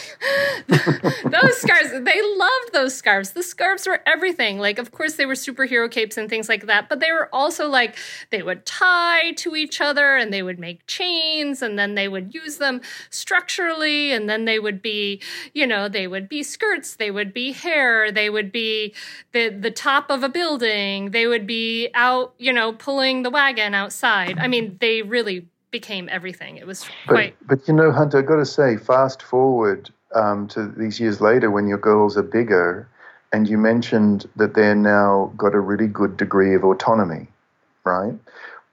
Those scarves they loved those scarves. The scarves were everything. Like of course they were superhero capes and things like that but they were also like they would tie to each other and they would make chains and then they would use them structurally and then they would be, you know, they would be skirts, they would be hair, they would be the the top of a building, they would be out, you know, pulling the wagon outside. I mean, they really became everything. It was quite. But, but you know, Hunter, I've got to say, fast forward um, to these years later when your girls are bigger, and you mentioned that they're now got a really good degree of autonomy, right?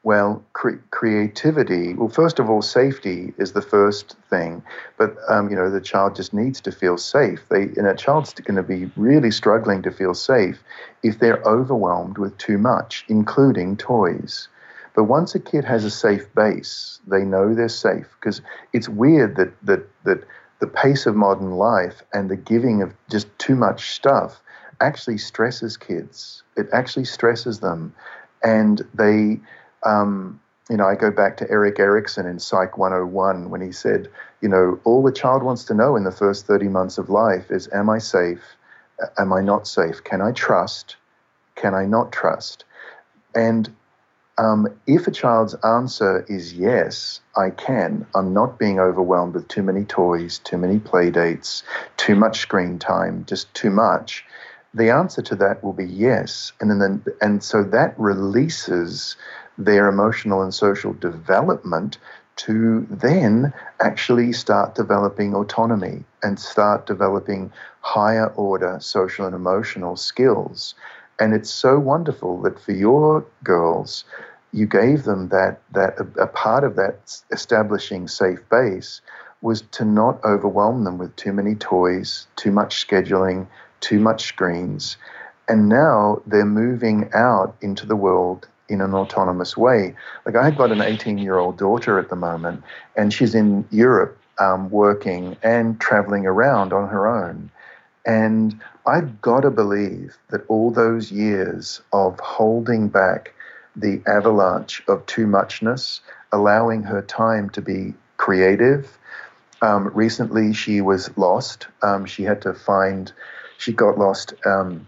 Well, cre- creativity. Well, first of all, safety is the first thing, but um, you know the child just needs to feel safe. They and a child's going to be really struggling to feel safe if they're overwhelmed with too much, including toys. But once a kid has a safe base, they know they're safe because it's weird that that that the pace of modern life and the giving of just too much stuff actually stresses kids. It actually stresses them, and they um, you know, I go back to Erik Erikson in Psych 101 when he said, you know, all the child wants to know in the first 30 months of life is, am I safe? Am I not safe? Can I trust? Can I not trust? And um, if a child's answer is yes, I can, I'm not being overwhelmed with too many toys, too many play dates, too much screen time, just too much, the answer to that will be yes. And then, and so that releases their emotional and social development to then actually start developing autonomy and start developing higher order social and emotional skills. And it's so wonderful that for your girls, you gave them that that a, a part of that establishing safe base was to not overwhelm them with too many toys, too much scheduling, too much screens. And now they're moving out into the world in an autonomous way. Like I've got an 18 year old daughter at the moment, and she's in Europe um, working and traveling around on her own. And I've got to believe that all those years of holding back the avalanche of too muchness, allowing her time to be creative. Um, recently, she was lost. Um, she had to find, she got lost um,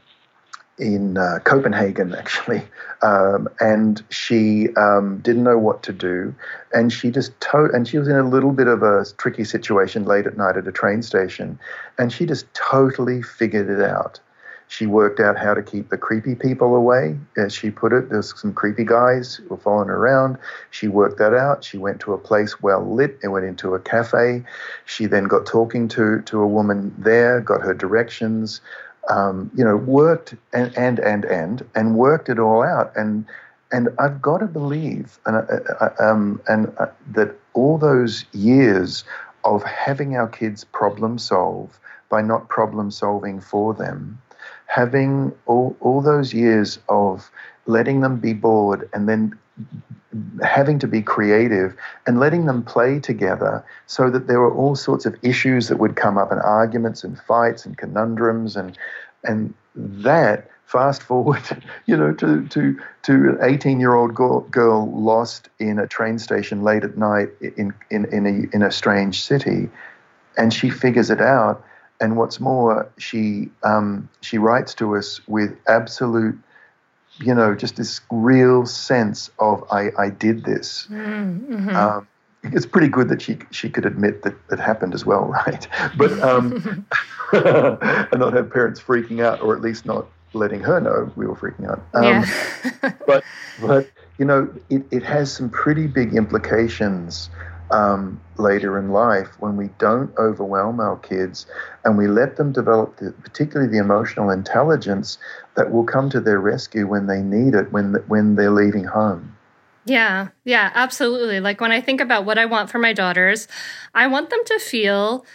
in uh, Copenhagen, actually, um, and she um, didn't know what to do, and she just to- and she was in a little bit of a tricky situation late at night at a train station, and she just totally figured it out. She worked out how to keep the creepy people away, as she put it. There's some creepy guys who were following her around. She worked that out. She went to a place well lit and went into a cafe. She then got talking to, to a woman there, got her directions, um, you know, worked and, and, and, and, and worked it all out. And, and I've got to believe and, uh, uh, um, and uh, that all those years of having our kids problem solve by not problem solving for them, having all, all those years of letting them be bored and then having to be creative and letting them play together so that there were all sorts of issues that would come up and arguments and fights and conundrums and and that fast forward (laughs) you know to to to an 18 year old girl, lost in a train station late at night in in in a, in a strange city. And she figures it out. And what's more she um, she writes to us with absolute you know, just this real sense of I, I did this. Mm-hmm. Um, it's pretty good that she she could admit that it happened as well, (laughs) right? But um, (laughs) and not have parents freaking out, or at least not letting her know we were freaking out. Um, yeah. (laughs) but but you know, it, it has some pretty big implications um, later in life when we don't overwhelm our kids and we let them develop, the, particularly the emotional intelligence that will come to their rescue when they need it, when when they're leaving home. Yeah, yeah, absolutely. Like when I think about what I want for my daughters, I want them to feel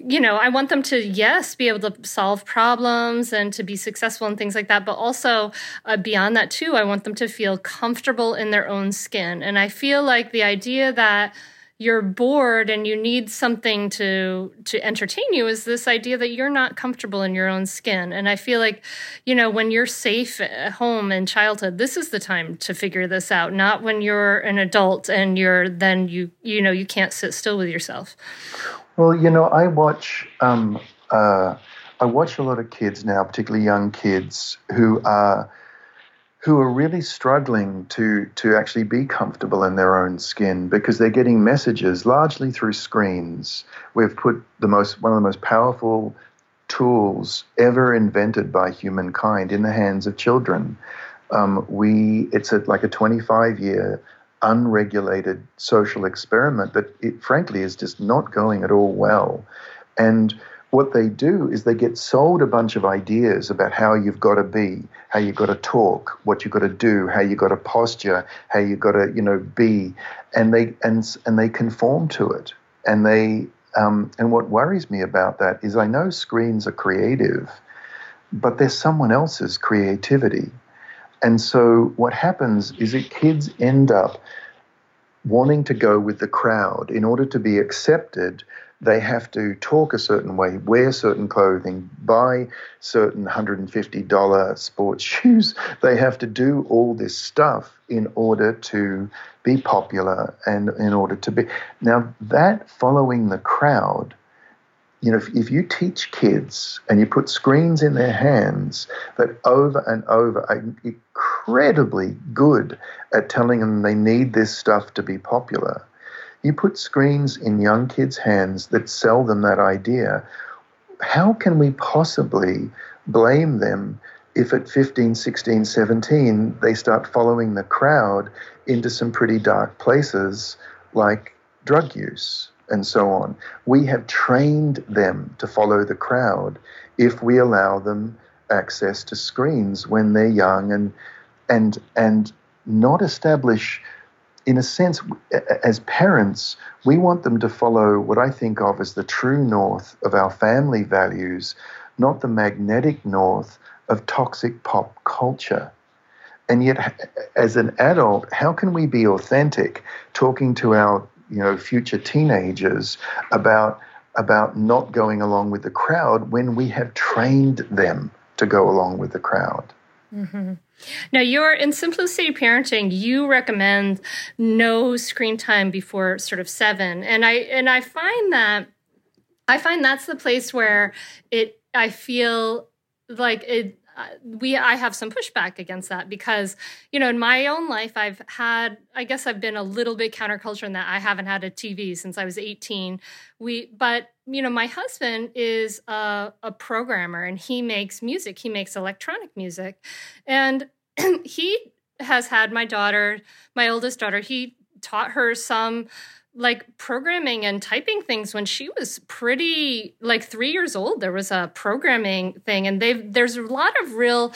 you know, I want them to, yes, be able to solve problems and to be successful and things like that. But also, uh, beyond that, too, I want them to feel comfortable in their own skin. And I feel like the idea that you're bored and you need something to to entertain you is this idea that you're not comfortable in your own skin. And i feel like you know when you're safe at home in childhood this is the time to figure this out not when you're an adult and you're then you you know you can't sit still with yourself. Well you know i watch um uh i watch a lot of kids now particularly young kids who are who are really struggling to to actually be comfortable in their own skin because they're getting messages largely through screens. We've put the most one of the most powerful tools ever invented by humankind in the hands of children. Um, we it's a, like a 25 year unregulated social experiment that it frankly is just not going at all well, and what they do is they get sold a bunch of ideas about how you've got to be, how you've got to talk, what you've got to do, how you've got to posture, how you've got to, you know, be, and they and and they conform to it. And they um, and what worries me about that is I know screens are creative, but they're someone else's creativity. And so what happens is that kids end up wanting to go with the crowd in order to be accepted they have to talk a certain way, wear certain clothing, buy certain $150 sports (laughs) shoes. They have to do all this stuff in order to be popular and in order to be. Now, that following the crowd, you know, if, if you teach kids and you put screens in their hands that over and over are incredibly good at telling them they need this stuff to be popular you put screens in young kids' hands that sell them that idea. How can we possibly blame them if at 15, 16, 17 they start following the crowd into some pretty dark places like drug use and so on? We have trained them to follow the crowd if we allow them access to screens when they're young and and and not establish in a sense, as parents, we want them to follow what I think of as the true north of our family values, not the magnetic north of toxic pop culture. And yet, as an adult, how can we be authentic talking to our you know, future teenagers about, about not going along with the crowd when we have trained them to go along with the crowd? Mm-hmm. Now, you're in Simplicity Parenting. You recommend no screen time before sort of seven, and I and I find that I find that's the place where it. I feel like it uh, we I have some pushback against that because you know in my own life I've had I guess I've been a little bit counterculture in that I haven't had a TV since I was 18. We but you know my husband is a, a programmer and he makes music. He makes electronic music, and (clears throat) he has had my daughter, my oldest daughter. He taught her some like programming and typing things when she was pretty like three years old. There was a programming thing, and they've there's a lot of real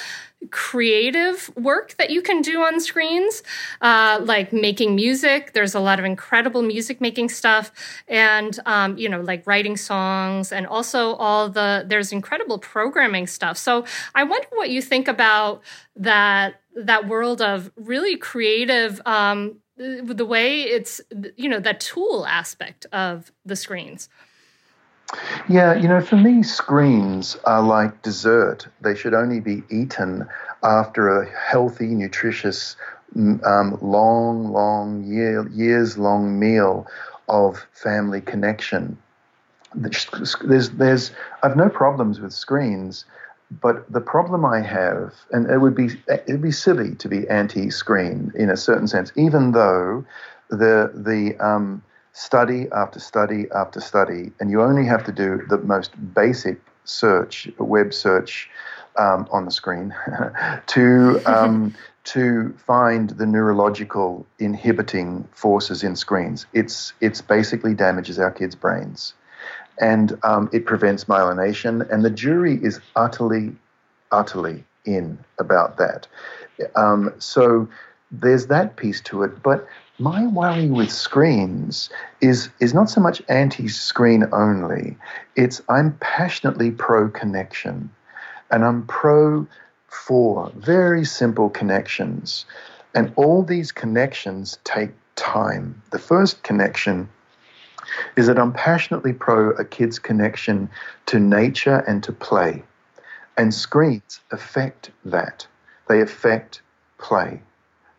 creative work that you can do on screens, uh, like making music. There's a lot of incredible music making stuff, and um, you know, like writing songs, and also all the there's incredible programming stuff. So I wonder what you think about that that world of really creative um, the way it's you know that tool aspect of the screens yeah you know for me screens are like dessert. They should only be eaten after a healthy nutritious um, long long year, years long meal of family connection. There's there's i've no problems with screens but the problem I have, and it would be it would be silly to be anti-screen in a certain sense, even though the the um, study after study after study, and you only have to do the most basic search, web search um, on the screen, (laughs) to um, (laughs) to find the neurological inhibiting forces in screens. It's it's basically damages our kids' brains and um, it prevents myelination. And the jury is utterly, utterly in about that. Um, so there's that piece to it. But my worry with screens is is not so much anti-screen only. It's I'm passionately pro connection, and I'm pro for very simple connections, and all these connections take time. The first connection is that I'm passionately pro a kid's connection to nature and to play. And screens affect that. They affect play.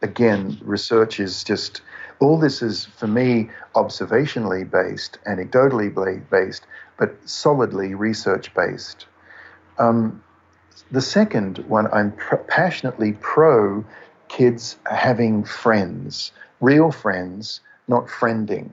Again, research is just, all this is for me observationally based, anecdotally based, but solidly research based. Um, the second one, I'm pr- passionately pro kids having friends, real friends, not friending.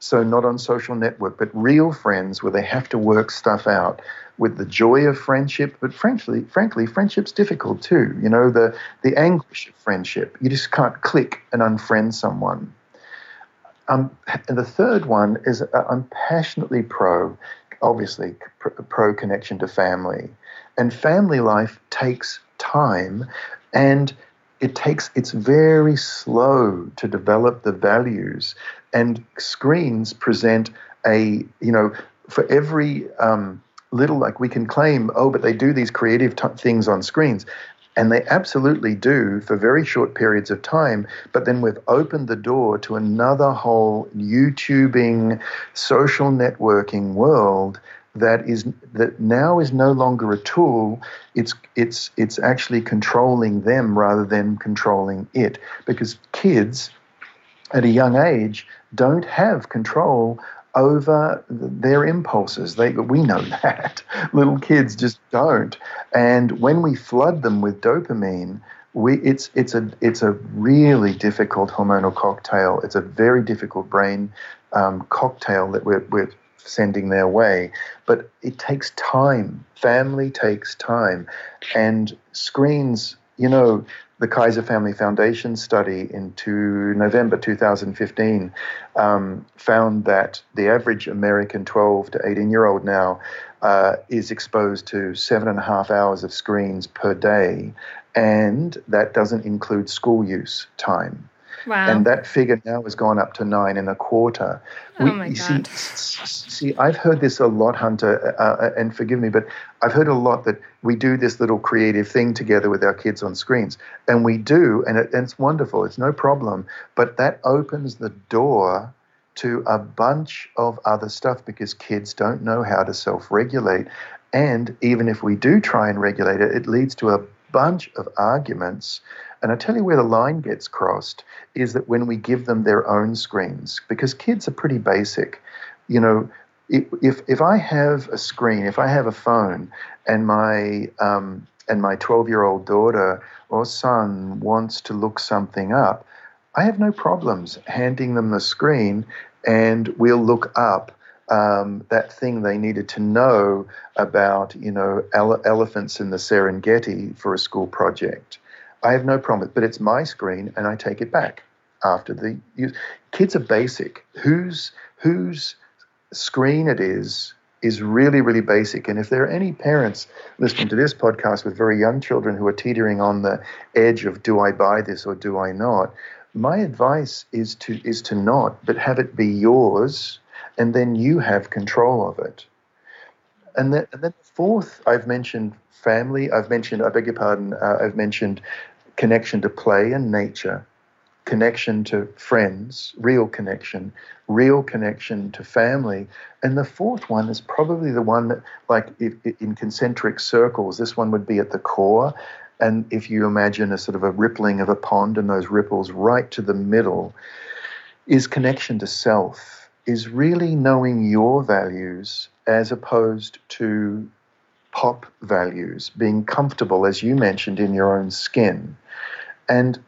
So, not on social network, but real friends where they have to work stuff out with the joy of friendship. But frankly, frankly, friendship's difficult too. You know, the, the anguish of friendship. You just can't click and unfriend someone. Um, and the third one is uh, I'm passionately pro, obviously, pro connection to family. And family life takes time and it takes it's very slow to develop the values and screens present a you know for every um, little like we can claim oh but they do these creative t- things on screens and they absolutely do for very short periods of time but then we've opened the door to another whole youtubing social networking world that is that now is no longer a tool it's it's it's actually controlling them rather than controlling it because kids at a young age don't have control over their impulses. They, we know (laughs) that. Little kids just don't. And when we flood them with dopamine, we, it's, it's, a, it's a really difficult hormonal cocktail. It's a very difficult brain um, cocktail that we're, we're sending their way. But it takes time. Family takes time. And screens, you know, the Kaiser Family Foundation study into November 2015 um, found that the average American 12 to 18 year old now uh, is exposed to seven and a half hours of screens per day, and that doesn't include school use time. Wow. And that figure now has gone up to nine and a quarter. Oh we, my God. See, see, I've heard this a lot, Hunter, uh, uh, and forgive me, but I've heard a lot that we do this little creative thing together with our kids on screens. And we do, and, it, and it's wonderful, it's no problem. But that opens the door to a bunch of other stuff because kids don't know how to self regulate. And even if we do try and regulate it, it leads to a bunch of arguments and I tell you where the line gets crossed is that when we give them their own screens, because kids are pretty basic. You know, if if I have a screen, if I have a phone, and my um, and my 12 year old daughter or son wants to look something up, I have no problems handing them the screen, and we'll look up um, that thing they needed to know about, you know, ele- elephants in the Serengeti for a school project. I have no problem, but it's my screen and I take it back. after the use. Kids are basic. Whose whose screen it is is really, really basic. And if there are any parents listening to this podcast with very young children who are teetering on the edge of do I buy this or do I not, my advice is to is to not, but have it be yours, and then you have control of it. And then, and then fourth, I've mentioned family. I've mentioned, I beg your pardon, uh, I've mentioned connection to play and nature connection to friends, real connection, real connection to family. And the fourth one is probably the one that, like in concentric circles, this one would be at the core. And if you imagine a sort of a rippling of a pond and those ripples right to the middle, is connection to self, is really knowing your values as opposed to pop values, being comfortable, as you mentioned, in your own skin. And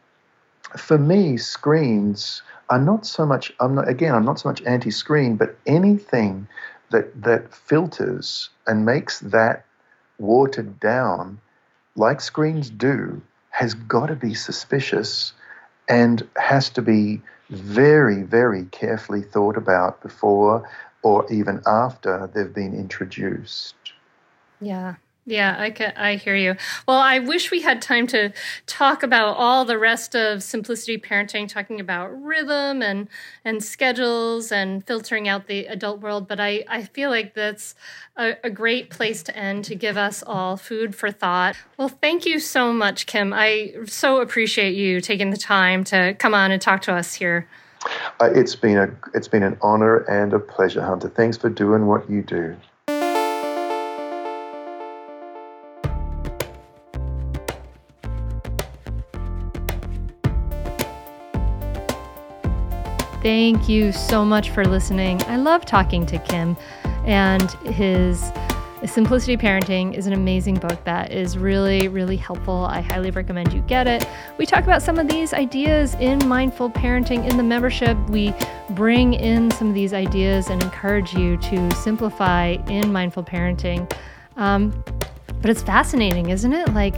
for me, screens are not so much. I'm not again. I'm not so much anti-screen, but anything that that filters and makes that watered down, like screens do, has got to be suspicious and has to be very, very carefully thought about before or even after they've been introduced. Yeah, yeah, I can, I hear you. Well, I wish we had time to talk about all the rest of simplicity parenting, talking about rhythm and and schedules and filtering out the adult world. But I, I feel like that's a, a great place to end to give us all food for thought. Well, thank you so much, Kim. I so appreciate you taking the time to come on and talk to us here. Uh, it's been a it's been an honor and a pleasure, Hunter. Thanks for doing what you do. Thank you so much for listening. I love talking to Kim, and his Simplicity Parenting is an amazing book that is really, really helpful. I highly recommend you get it. We talk about some of these ideas in Mindful Parenting in the membership. We bring in some of these ideas and encourage you to simplify in Mindful Parenting. Um, but it's fascinating, isn't it? Like,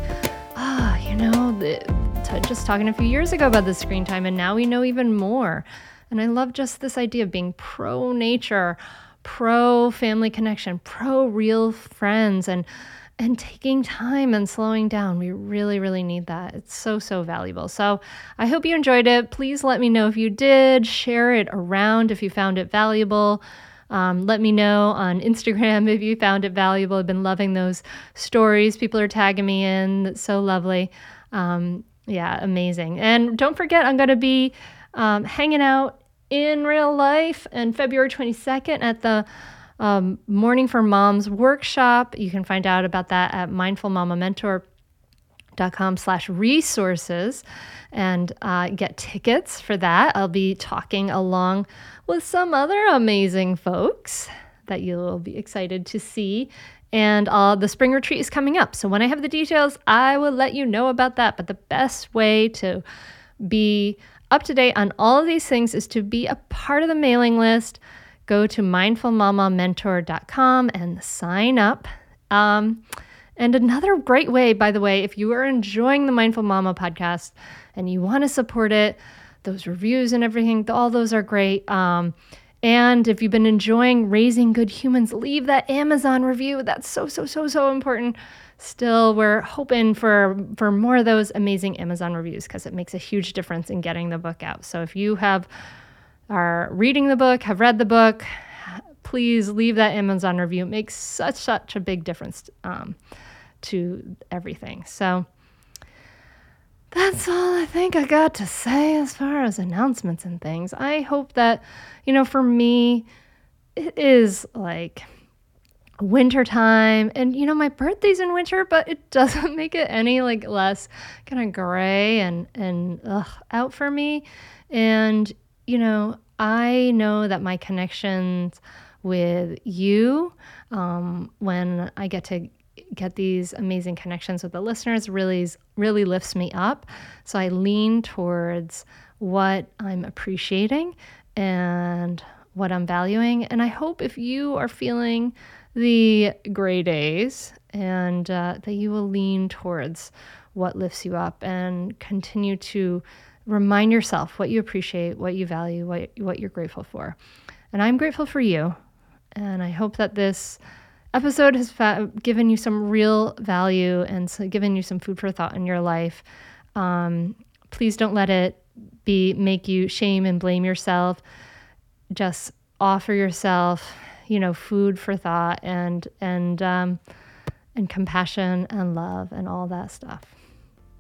ah, oh, you know, the, t- just talking a few years ago about the screen time, and now we know even more. And I love just this idea of being pro nature, pro family connection, pro real friends and and taking time and slowing down. We really, really need that. It's so, so valuable. So I hope you enjoyed it. Please let me know if you did. Share it around if you found it valuable. Um, let me know on Instagram (laughs) if you found it valuable. I've been loving those stories people are tagging me in. That's so lovely. Um, yeah, amazing. And don't forget, I'm going to be um, hanging out in real life and February 22nd at the um, Morning for Moms workshop. You can find out about that at mindfulmamamentor.com slash resources and uh, get tickets for that. I'll be talking along with some other amazing folks that you'll be excited to see. And uh, the spring retreat is coming up. So when I have the details, I will let you know about that. But the best way to be up to date on all of these things is to be a part of the mailing list. Go to mindfulmamamentor.com and sign up. Um, and another great way, by the way, if you are enjoying the Mindful Mama podcast and you want to support it, those reviews and everything, all those are great. Um, and if you've been enjoying raising good humans, leave that Amazon review. That's so, so, so, so important still we're hoping for for more of those amazing Amazon reviews because it makes a huge difference in getting the book out. So if you have are reading the book, have read the book, please leave that Amazon review. It makes such such a big difference um, to everything. So that's all I think I got to say as far as announcements and things. I hope that you know for me it is like wintertime and you know my birthday's in winter but it (laughs) doesn't make it any like less kind of gray and and ugh, out for me. And you know i know that my connections with you um, when i get to get these amazing connections with the listeners really really lifts me up. So i lean towards what i'm appreciating and what i'm valuing. And i hope if you are feeling the gray days and uh, that you will lean towards what lifts you up and continue to Remind yourself what you appreciate, what you value, what, what you're grateful for. And I'm grateful for you. And I hope that this episode has fa- given you some real value and so given you some food for thought in your life. Um, please don't let it be make you shame and blame yourself. Just offer yourself, you know, food for thought and and um, and compassion and love and all that stuff.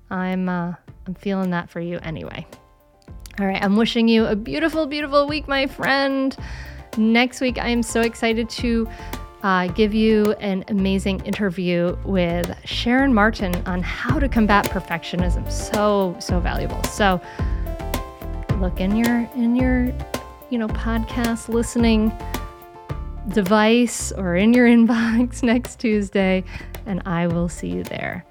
I'm uh, I'm feeling that for you anyway. All right, I'm wishing you a beautiful, beautiful week, my friend. Next week, I am so excited to uh, give you an amazing interview with Sharon Martin on how to combat perfectionism. So, so valuable. So, look in your in your you know podcast listening device or in your (laughs) inbox next Tuesday, and I will see you there.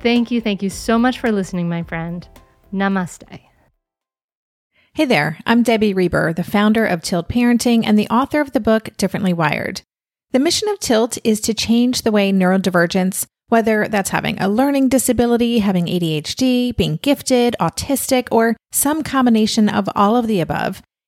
Thank you, thank you so much for listening, my friend. Namaste. Hey there, I'm Debbie Reber, the founder of Tilt Parenting and the author of the book Differently Wired. The mission of Tilt is to change the way neurodivergence, whether that's having a learning disability, having ADHD, being gifted, autistic, or some combination of all of the above,